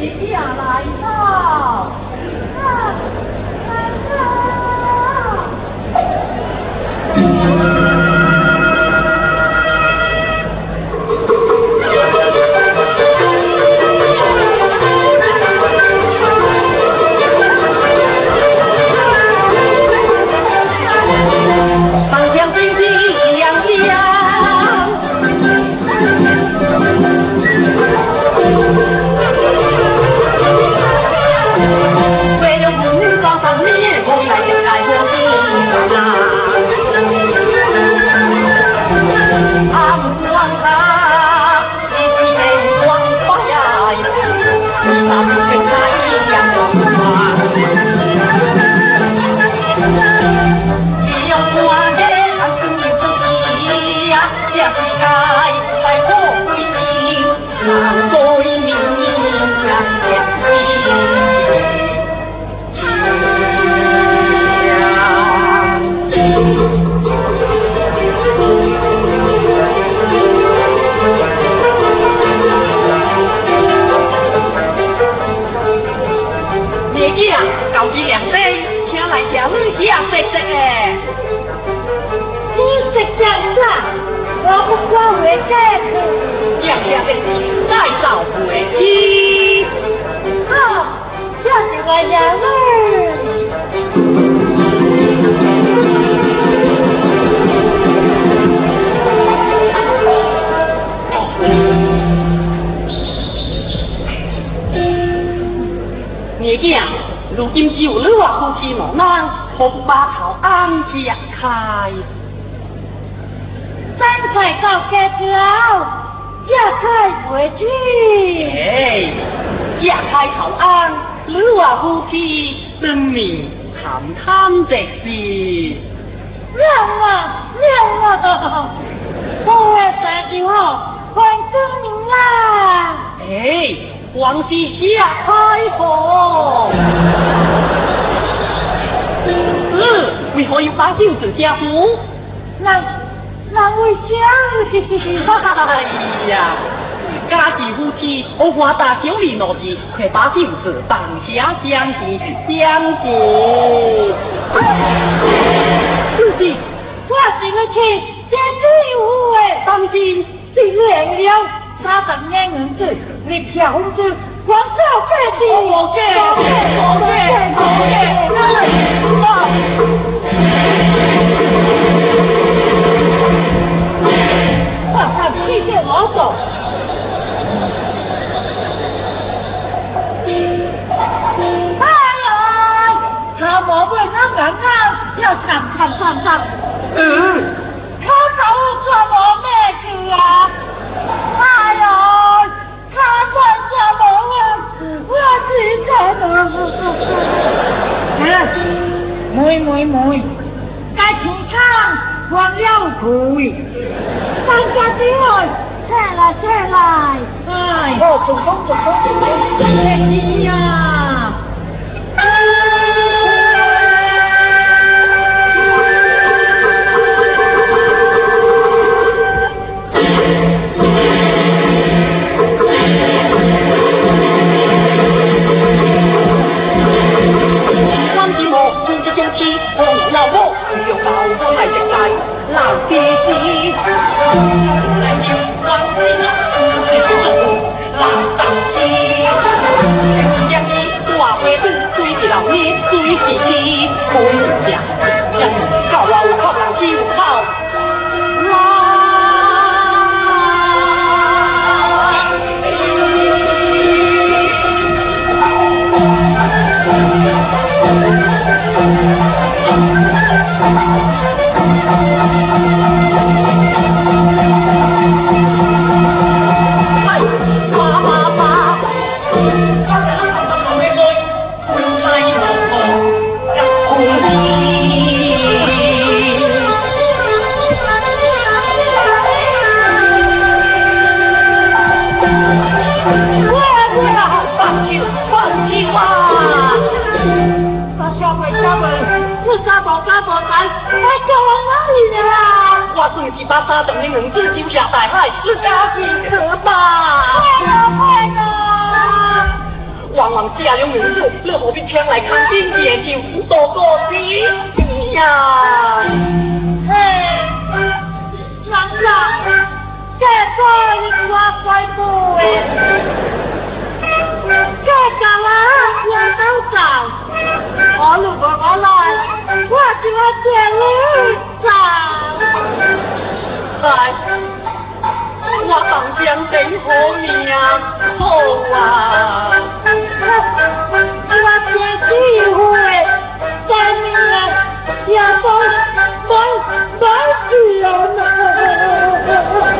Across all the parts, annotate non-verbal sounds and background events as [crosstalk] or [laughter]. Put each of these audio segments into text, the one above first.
一起来唱，大山คายฉันใส่เก่าเก่แล้วอย่าเคยหวยที่เฮ้ยอย่าใครเขาอ้างหรือว่าฮูกีซึ่งหนีถามท่ามเด็กดีเรื่องว่าเรื่องว่าพวกแต่ดีว่าหวังซึ่งหนีล่ะเฮ้ยหวังสีเชียคอยโห把酒紫家湖，那那为将哎呀，家事夫妻，我花大小里拿钱，快把酒子当下，将军，相军。嘻嘻，我是个去见几位同志，商量了，他等些日子，立票通知，我给，我给，无给，我给，老早，哎呦，他莫不能硬硬，要上上上上。嗯，可早做无咩去啊？哎呦，他莫做无啊，我只晓得。哎，每每每，介前餐光有腿，三下子去。แช่ลายแช่ลายเอ้ยโอ้ตอ้งตุ้งตุ้งตุ้งเฮ้ย三毛三，还叫我哪里人啊？我自己把他等你能自丢下大海，是家己可吧？快了快了！往往下有民宿，乐何必天来看病典，就不多过你呀。嘿，郎朗，这个你乖乖不哎？这个啦，我都找。我路不我来，我只爱跳舞噻。来，我放点给好命好啊！我生起火在你明啊，帮帮帮助烧呢。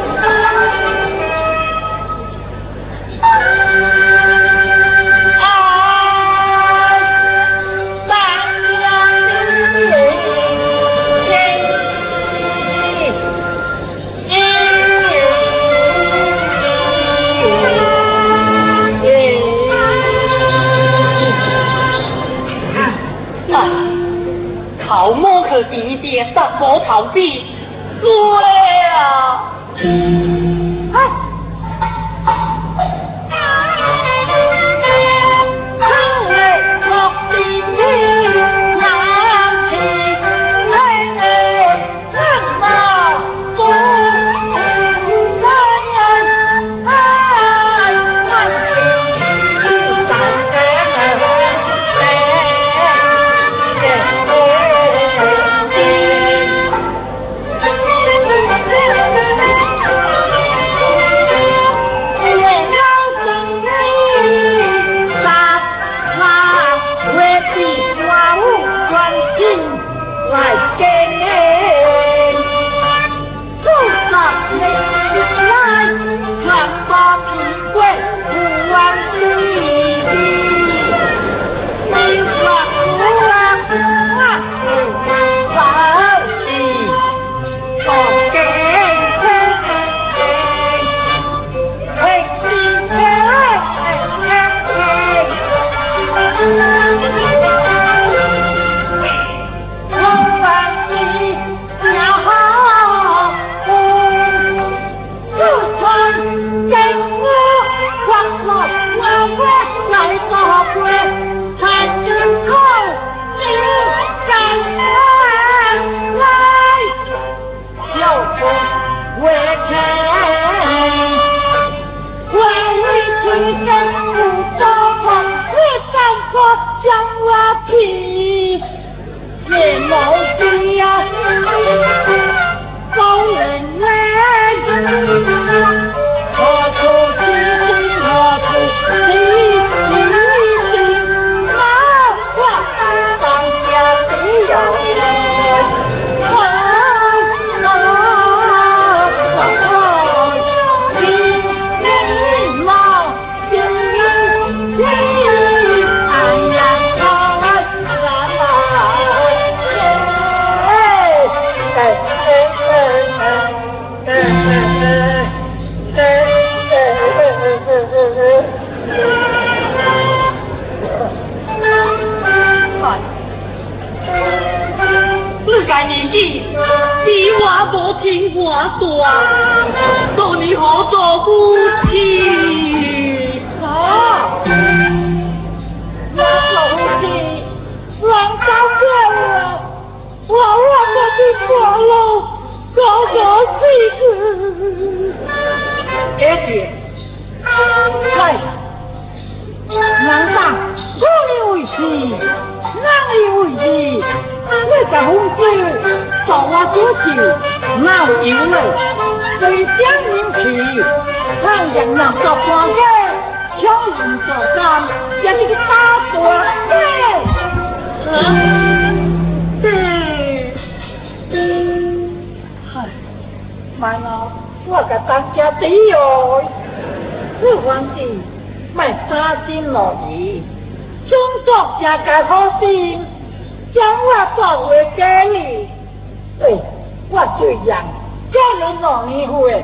của con dân thì to của mà nó là cái tăng kia tí rồi cứ quan gì mày xa tin lỗi chúng tộc nhà cái khó tin chẳng là tỏ với cái gì ê quả chửi rằng cho nó nhỏ nghi huệ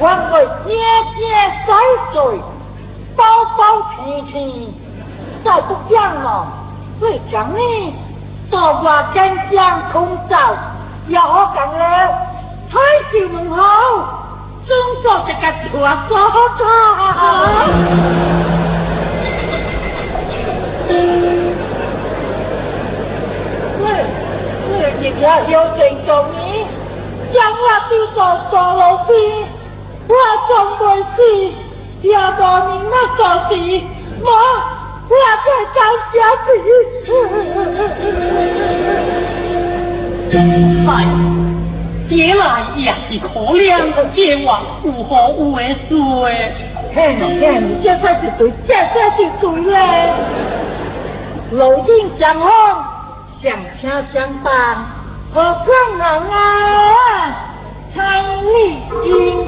quan người nhẹ nhẹ sai rồi 包包脾气，再不讲了，最讲呢，到外间讲空走，又好讲了，太笑唔好，中国这个ถั่所差。你你有正宗呢，将我丢到傻路边，我仲未死。要报名那方便，莫我在找下子。哎，将来也是可怜，爹王有好有坏处。看嘛，这才是对家乡是对嘞。路引相逢，上车相伴，何况人啊，千里姻缘。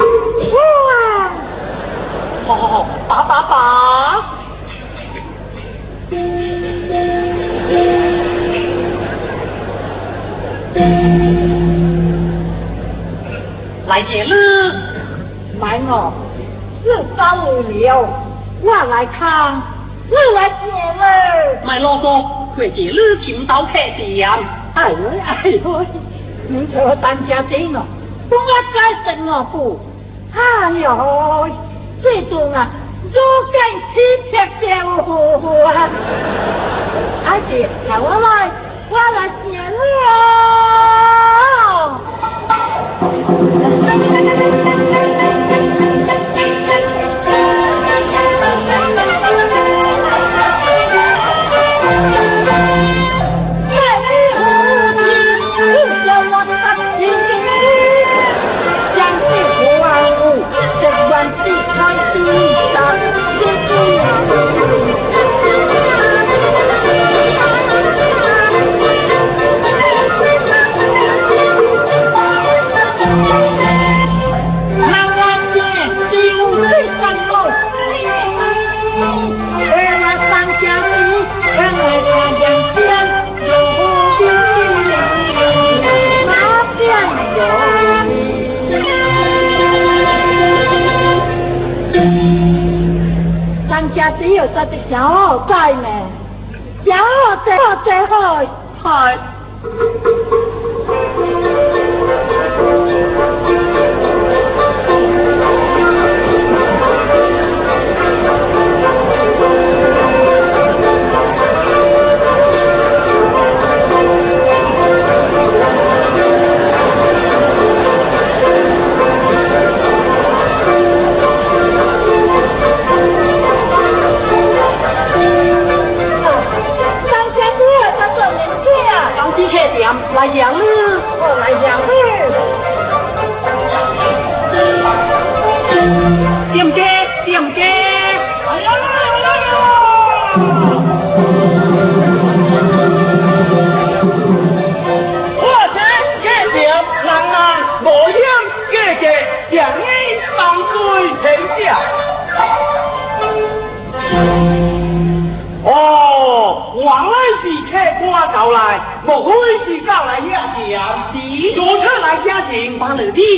好好好，把把把！来姐了，买哦，三五了，我来看，我来姐了。买老总，快点热情招待点。哎呦哎呦，你坐担架子呢，不要再生我火。哎呦。最重啊，如跟亲戚招阿啊！还我来，我来接你哦。在小哦，在呢。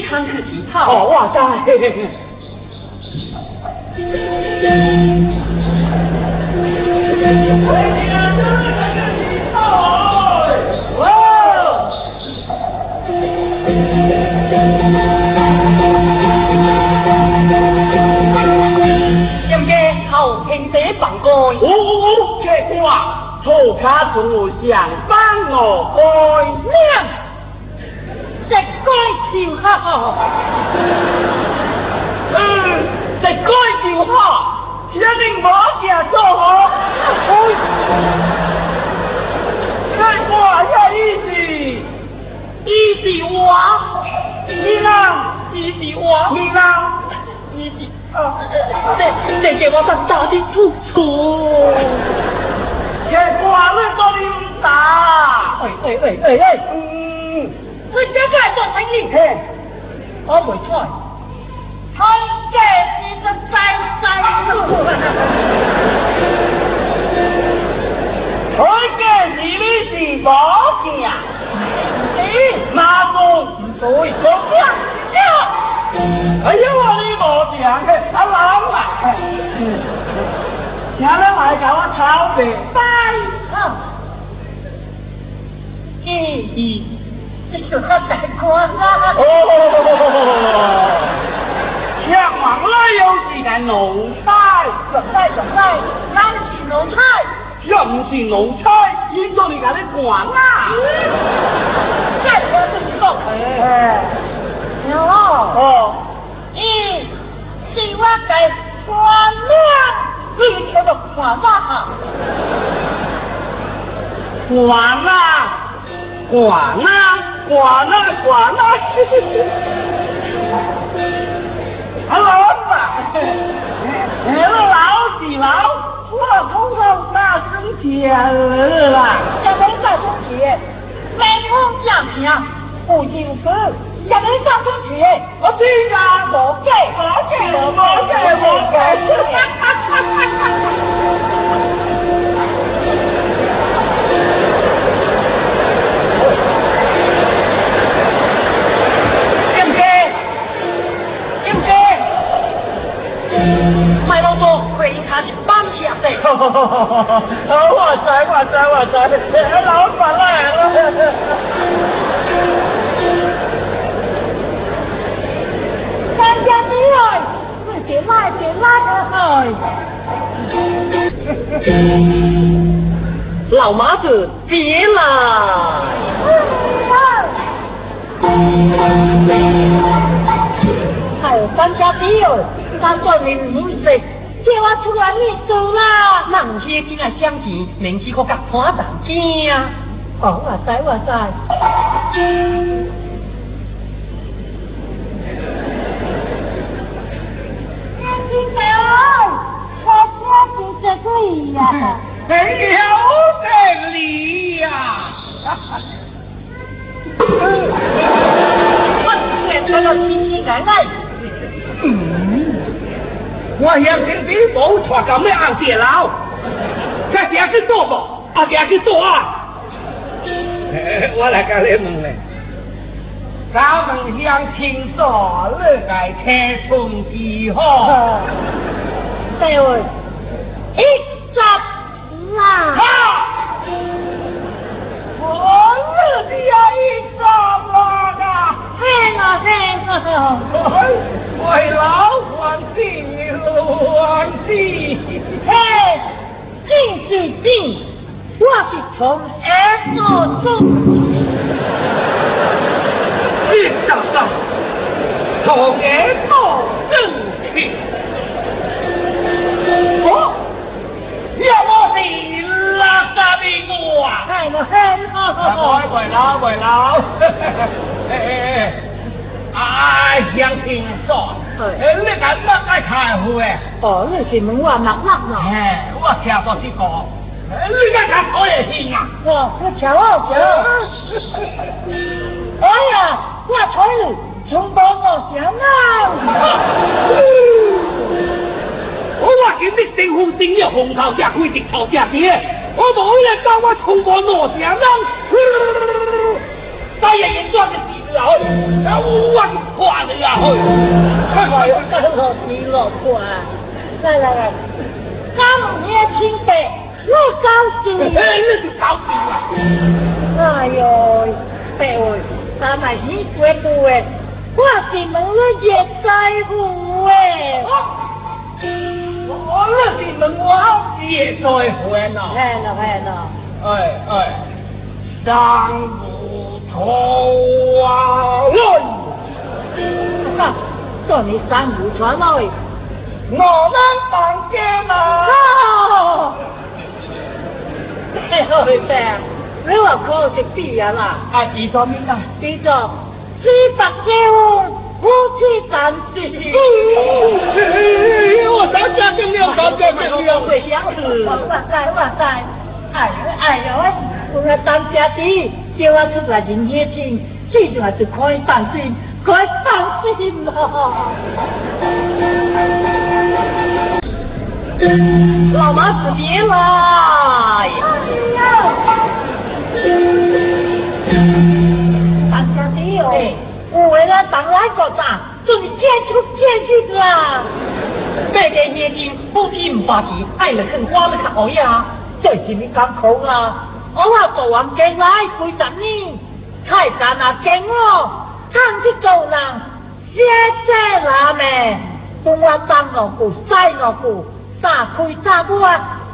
唱个吉套，我知。哎呀，咱们唱个吉套，哎，哇！人家后生仔放歌，呜呜呜，好听，从我嗯，得就好，一定把事做好。再干活要一起，一起玩，一人一起玩，一人一起。啊，这这给我们大的土狗，结果你做的大。哎哎哎哎哎，你这个做生意我袂错，开价是真仔开价是你是无强，咦，马总唔对，我讲，哎呦，你无强去，他老迈去，听你来搞我炒得大炒，嗯。你说他管哦，你叫的管啊？哈哈哈哈哈！干的都哦。哦。一，希望给管管，你又听到管啥？管啊，管啊！我那我哈哈哈哈哈！[laughs] 老板老，除了工作那是了，也没啥东西。每逢假期，不请客，也没啥东西，我全家都在，都哈哈哈哈哈！賣到做鬼卡是放下的。哇塞哇塞哇塞，老闆來了。三家之外，別來別來。老麻子，別來。還有三家之外。当做人物说，叫我出来面做啦。那有些囡仔相钱，明知我甲看淡惊。哦，我知我知。嗯对呀、啊，没有得理呀、啊！我今天穿到新西兰来。我想亲你冒穿个咩袄子老？这爹去多不？阿爹去多啊！[laughs] 我来干你我们咱们乡亲说热爱天雄的好。再问，一扎马？我日的呀，一扎马呀！嘿呀嘿呀，回来。我是嘿，金是金，我是从 S 及走，走走从去。我，我是拉加帝国，哎，我嘿，啊哈，老快老，哎哎哎，啊，杨平少。哎，你家莫爱开好哎！哦，你是门外马马嘛？哎，我吃到就个。哎，你家开好也行啊！我是天王哎呀，我从从包我想啊！[laughs] 我我今天定福顶要红头夹去，直头夹起，我无来搞我从包我想啊！大爷，你赚的起不？哎，我赚的呀，去！快快呀，你老婆，快！来来来，敢唔要清白？我搞钱，你是搞哎呦，白话，他卖多多哎，我是门个野在户哎，我我是门个野在户呢。哎哎，上。好啊喂！哈，祝你三五传内，我们放心啊！哎呦我你话看是必然啦？啊，第二种七啊，第二种，猪八我猪家戒，猪八戒，猪八戒，猪八戒，猪哇塞，哎呦哎呦，我来当家的。叫我出来认爹亲，最重要是可以放心，可以放心啦。老妈子别了。大家没有。有诶，咱同来个站，准备结束，啦。百地美景，风景不皮，爱的是我们同学，这是你港口啊？我话白云镜来，背枕呢，泰山啊镜我，看这高人，谢谢难迈。东啊东啊过，西啊过，打开窗户，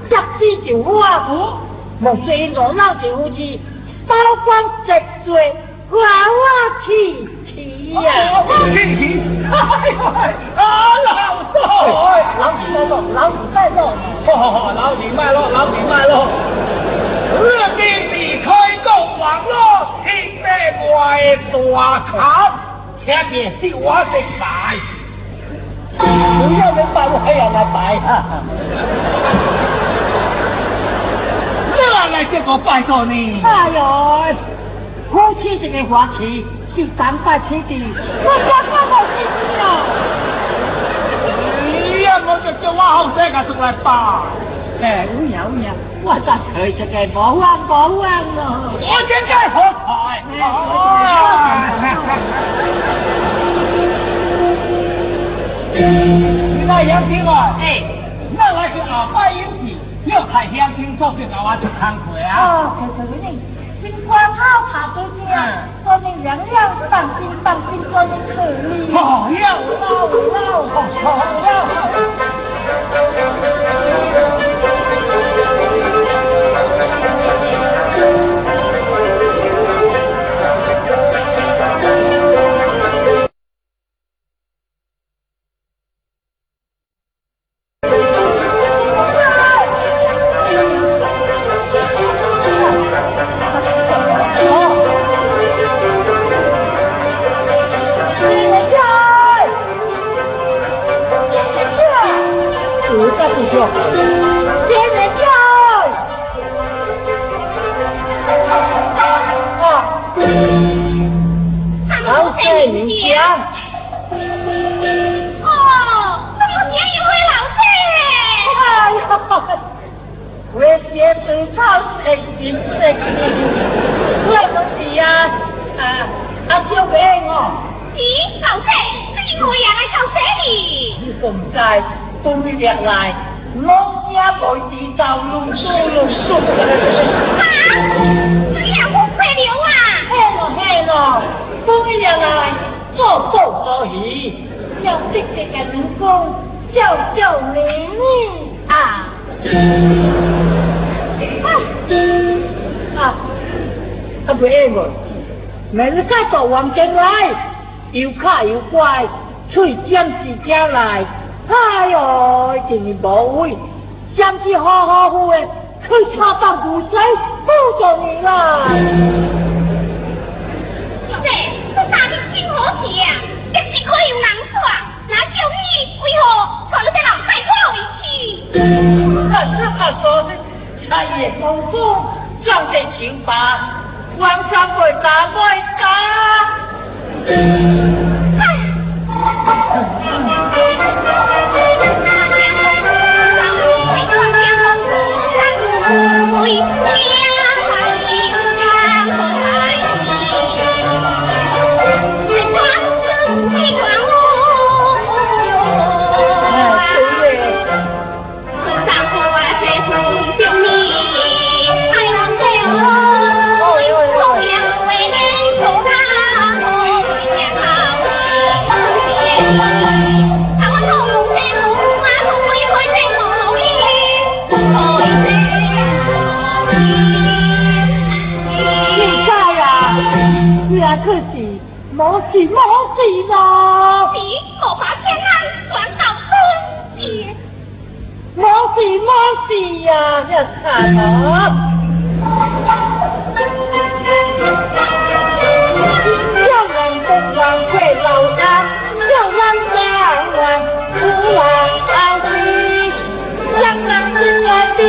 一飞就飞鼓，莫说热闹就好似，包光直坐，娃娃嘻嘻呀。娃娃嘻老哈哈哈，老底卖喽，老底卖喽，老底卖喽，老底卖喽。此地离开我王罗，千百我的大桥，恰恰是我姓白。有人帮我，有人白哈。我来这个拜托你。哎呦，夫妻是件欢喜事，咱拜天地。我家好好先生啊，我这叫哇好生个送来哎，姑娘姑娘，我咋推这个保安保安了？我今天好快，你那杨平啊？哎，那我是阿爸引起，又派杨平做去搞我做工课啊？哦，可是呢。金光好爬过去啊，说明人要放心放心，说明可以。好要好要好要。在搬回来，老家妹知道路嗦啰嗦。啊，这两个快牛啊！嘿喽嘿喽，搬回来，做多欢喜。要极的个工叫叫你妹啊。啊，啊，啊不爱我，每日在做王精来，又卡又乖，嘴尖指甲来。哎呦，真是无谓，想起好好付的，去差不五十，不中你啦。姐，这三天真好气啊，这是可由人说，那叫你为何和你这老太吵了一气？也不讲，装着清白，完全不打一杀。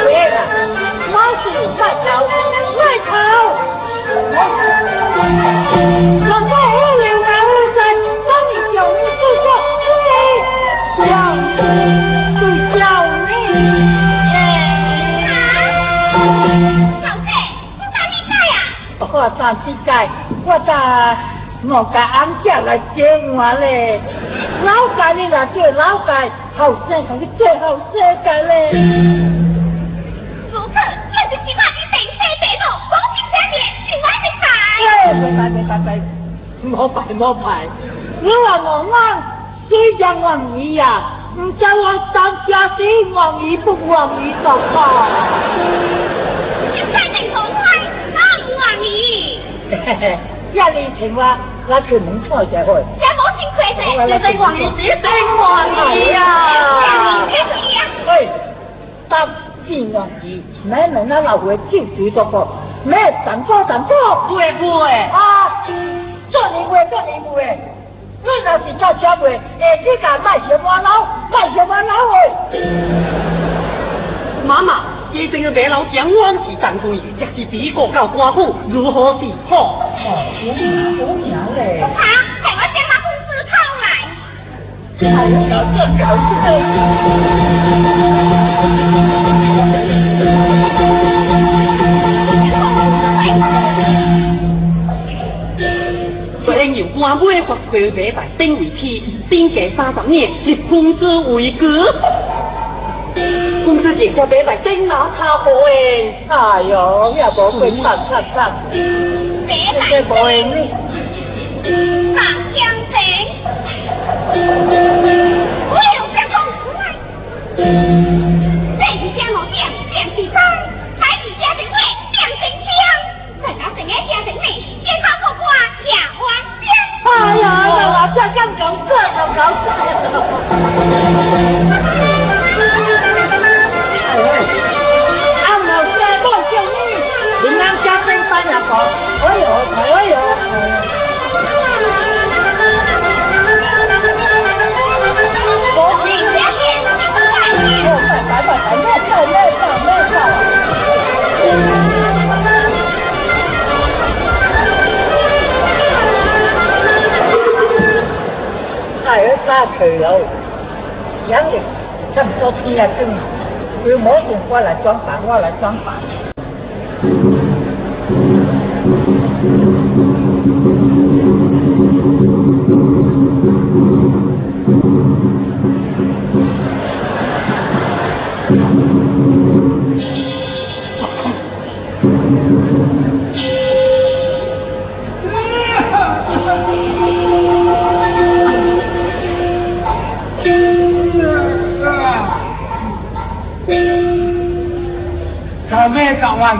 老是不走，我老了对，你。老弟，你到哪界啊？我我家来接我嘞。老界你来接老界，后生同去最好生个嘞。什么牌？我话我玩水战我二呀，唔就我当家死王二不王二十八，一开定好开三王二。嘿嘿，里情况，我去能场先去。也冇钱亏死，我 [laughs] 在王二只生王二呀。嘿，三只王二咩能那刘伟超主动过咩？三波三波，不会啊。做年货，做年货，阮若是到车尾，下次干卖上马老，卖上马老去。妈妈，以前的马老墙，我们是常见的，这是比国到寡妇如何是好？怕，给我先把工资讨来，讨来再讨去。有官媒和官媒把定为去，定界三十年是公子为哥。公子姐姐俾埋精拿插火嘅，哎呦，咩寶貝插插插，咩寶貝呢？白相情，我有隻公主啊！這一家我兩兩地方，白一家的妹兩成雙，在那整個家的妹，也差不多兩萬。哎呀，那老像狗，像狗，像狗。哎，俺们家不叫你，平安家生产也多。哎呦，哎呦，哎呦。啥吃了，现在这么多工业镇，有毛病过来装饭，过来装饭。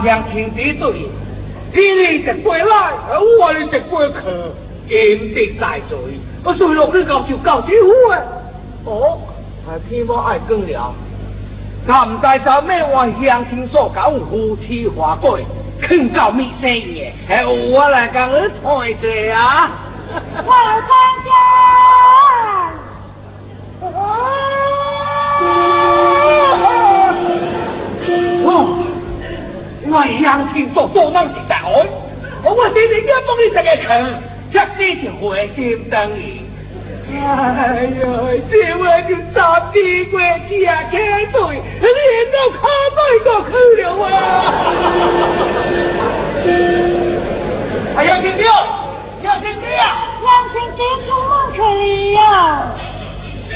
乡亲一对，你一过来，拉，我一只去，壳，咸得在罪。我睡落去觉就搞起火诶。哦，天幕爱更了，他唔知道咩话？乡亲所讲，夫妻话归，肯搞咪生意？有我来讲你唱一对啊！我来讲。杨青做做梦的档案？我今天也帮你这个坑，这真是回心当意。哎呀，这我就到宾馆接客队，连到卡都去了哇！杨青青，杨青青，杨青青做梦去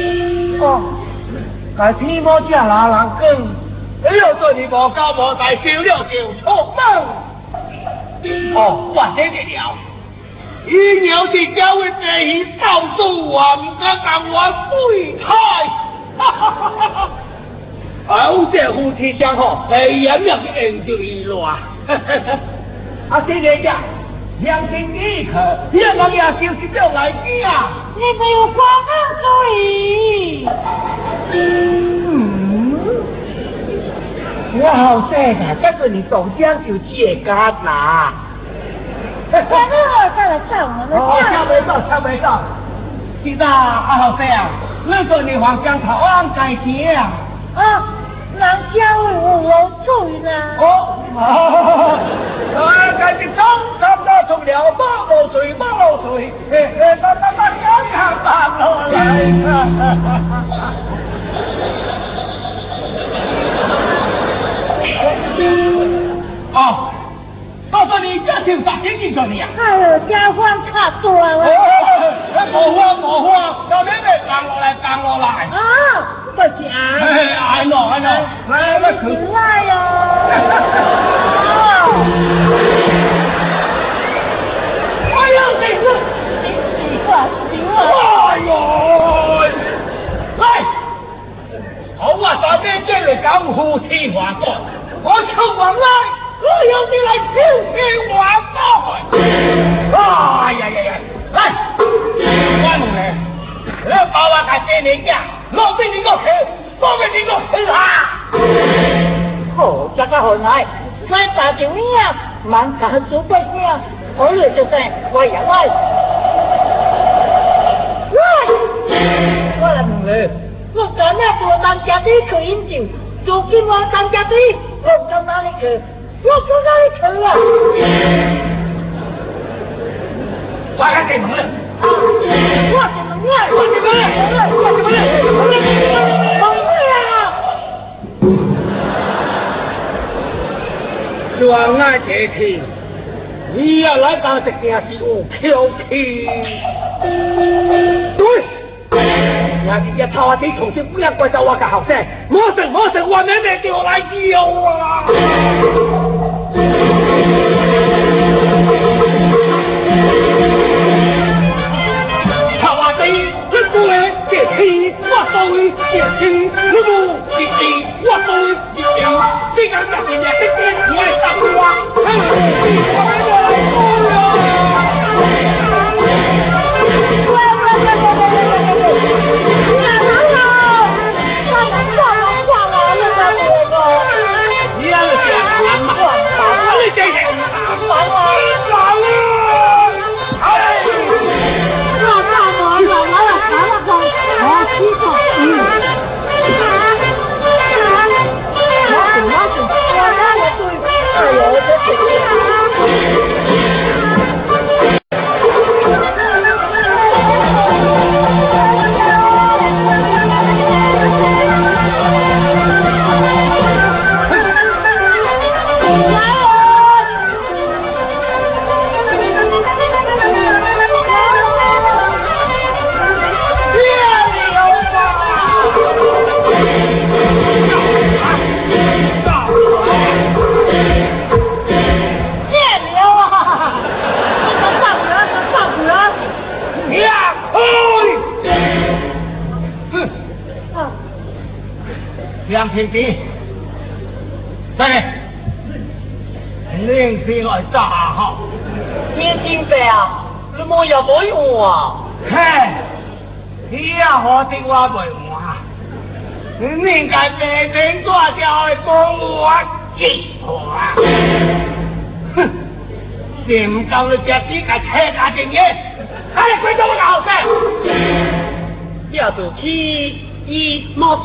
了哦，该天毛正拉拉过。哎哟，对你无家无代，烧了就错棒。哦，发这个鸟，伊鸟是鸟会飞，到处玩，唔讲闲话对台。哈哈哈！啊，夫妻相吼，哎呀，妙就去在伊啰。哈哈哈！啊，先生讲，良心第一，你阿公阿是叫来机啊，你没有花心嘴。我后生，但是你总将就解干啦。哈哈哈！我再来唱，我唱。我唱袂到，唱袂到。是啊，我后啊，今阵你黄姜头安大只啊？啊，人家会乌乌嘴啦。好，哈哈哈！啊，继续唱，差不多唱 [laughs] 了，多露水，多露水，哈哈哈！小样，大过来，哈哈哈哈！好，告诉你家庭咋经济着你啊？哎呦，家欢差多了。哎，麻烦麻来，来。啊，不行。哎呦哎呦，来，来，行来哟。啊！哎呦，这个，这个，行个，哎呦！来，好，我这边这里功好听话馆。我吃王了，我要你来救去玩了。哎呀呀呀，来，我来弄来。你把我给三年养，老给你个去，少给你个去啊！好，这个好来，来打救命啊，满茶救块米啊，我来就生，我也来。我我来弄来，我今天坐当家的去饮酒。就给我当家飞，我到哪里去？我上哪里去啊？快点进来！啊，快进来，快进来，快进来，快进来，快进来！我来了。老爱杰青，你要来当这点子，我飘去。对。你家臭阿弟从新孤身贵州，我家后生，我成我成，我妹妹叫我来叫啊！臭阿弟，你不会给钱，我不会给钱，你不会给我不会给钱，你敢叫你娘听见你来杀我？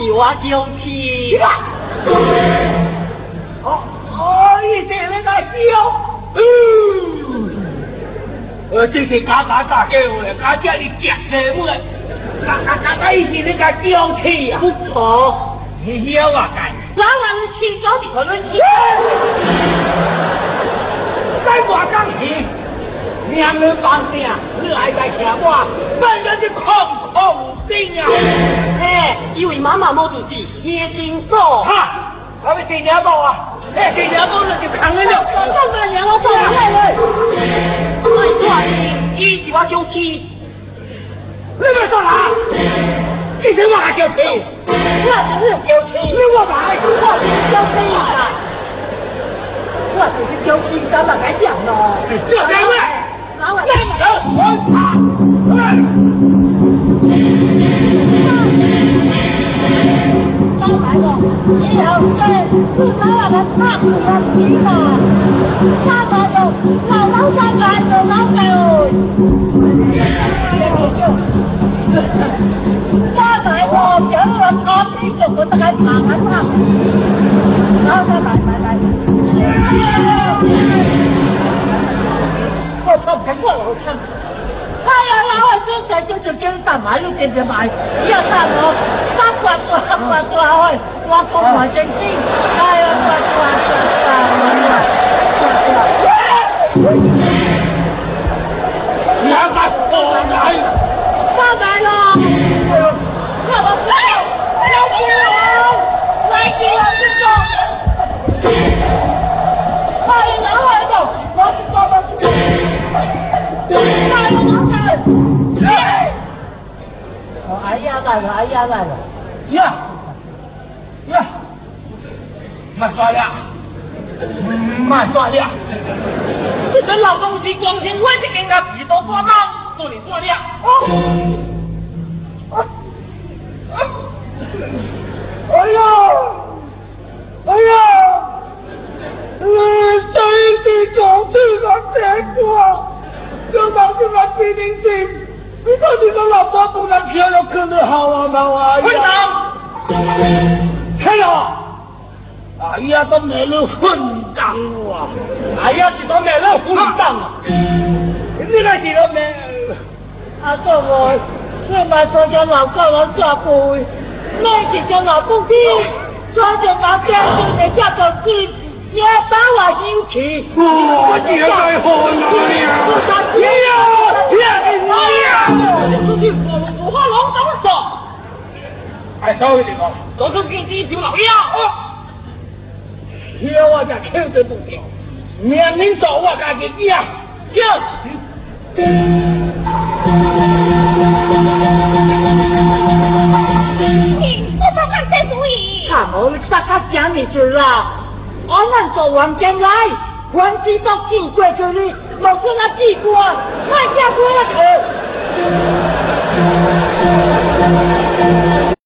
你我吊气！好，好，一点那个吊。嗯，呃，这是假假打假话，假假你吃下喂。假假假，你是那个吊气啊？不错，你晓啊！干。早晚是吃早的，可能去，在我吊气，你还没办病，你来在欠我，真让你空痛病啊！因为妈妈毛主席眼睛好哈，还要给娘包啊，哎，给娘包了就扛了了。上百年了，对不对？伊是我小弟，你不要说啦，伊是我小弟，我小弟，小弟是我爸，小弟啊，我这是小弟，咱哪敢讲啊？这当然，来来来，滚！không phải một chỉ đầu quê phương đó là đánh pháp làm chỉ là xa bờ đục là lâu xa lại từ lâu cả rồi xa tại hồ chữ là con đi cùng của tất cả mà đánh pháp đó xa tại tại tại không không cánh vợ không 係啊，我係張仔張就張搭埋呢件就埋，之後搭我三刮刮刮刮去，刮過埋正先，係啊，刮刮刮刮刮刮。兩百個仔，翻嚟咯！哎呀，大哥，哎呀，大哥，呀呀，慢抓呀，慢抓呀！这个老东西光天我就跟他比多抓浪，做你做量。哎呀，哎呀，哎呀！这几个老光头，漂亮，可能好玩吧？我呀，混账！哎呀，哎呀，都买了混账哇！哎呀，都买了混账啊！你那几个买？啊，到我，这在参加老高部下跪，那几些老公下穿着把甲，准备下岗去。我把我进去，我进来好了。我说，哎呀，哎呀，哎呀，我老早说，哎，稍微那个，都是给你丢老娘。你让我在吃的不皮，明天早我干给你呀，你我他妈才注意，他妈你他妈想你舅了。安咱做完将来，还知道进过去哩，无说那记过，快下过来头。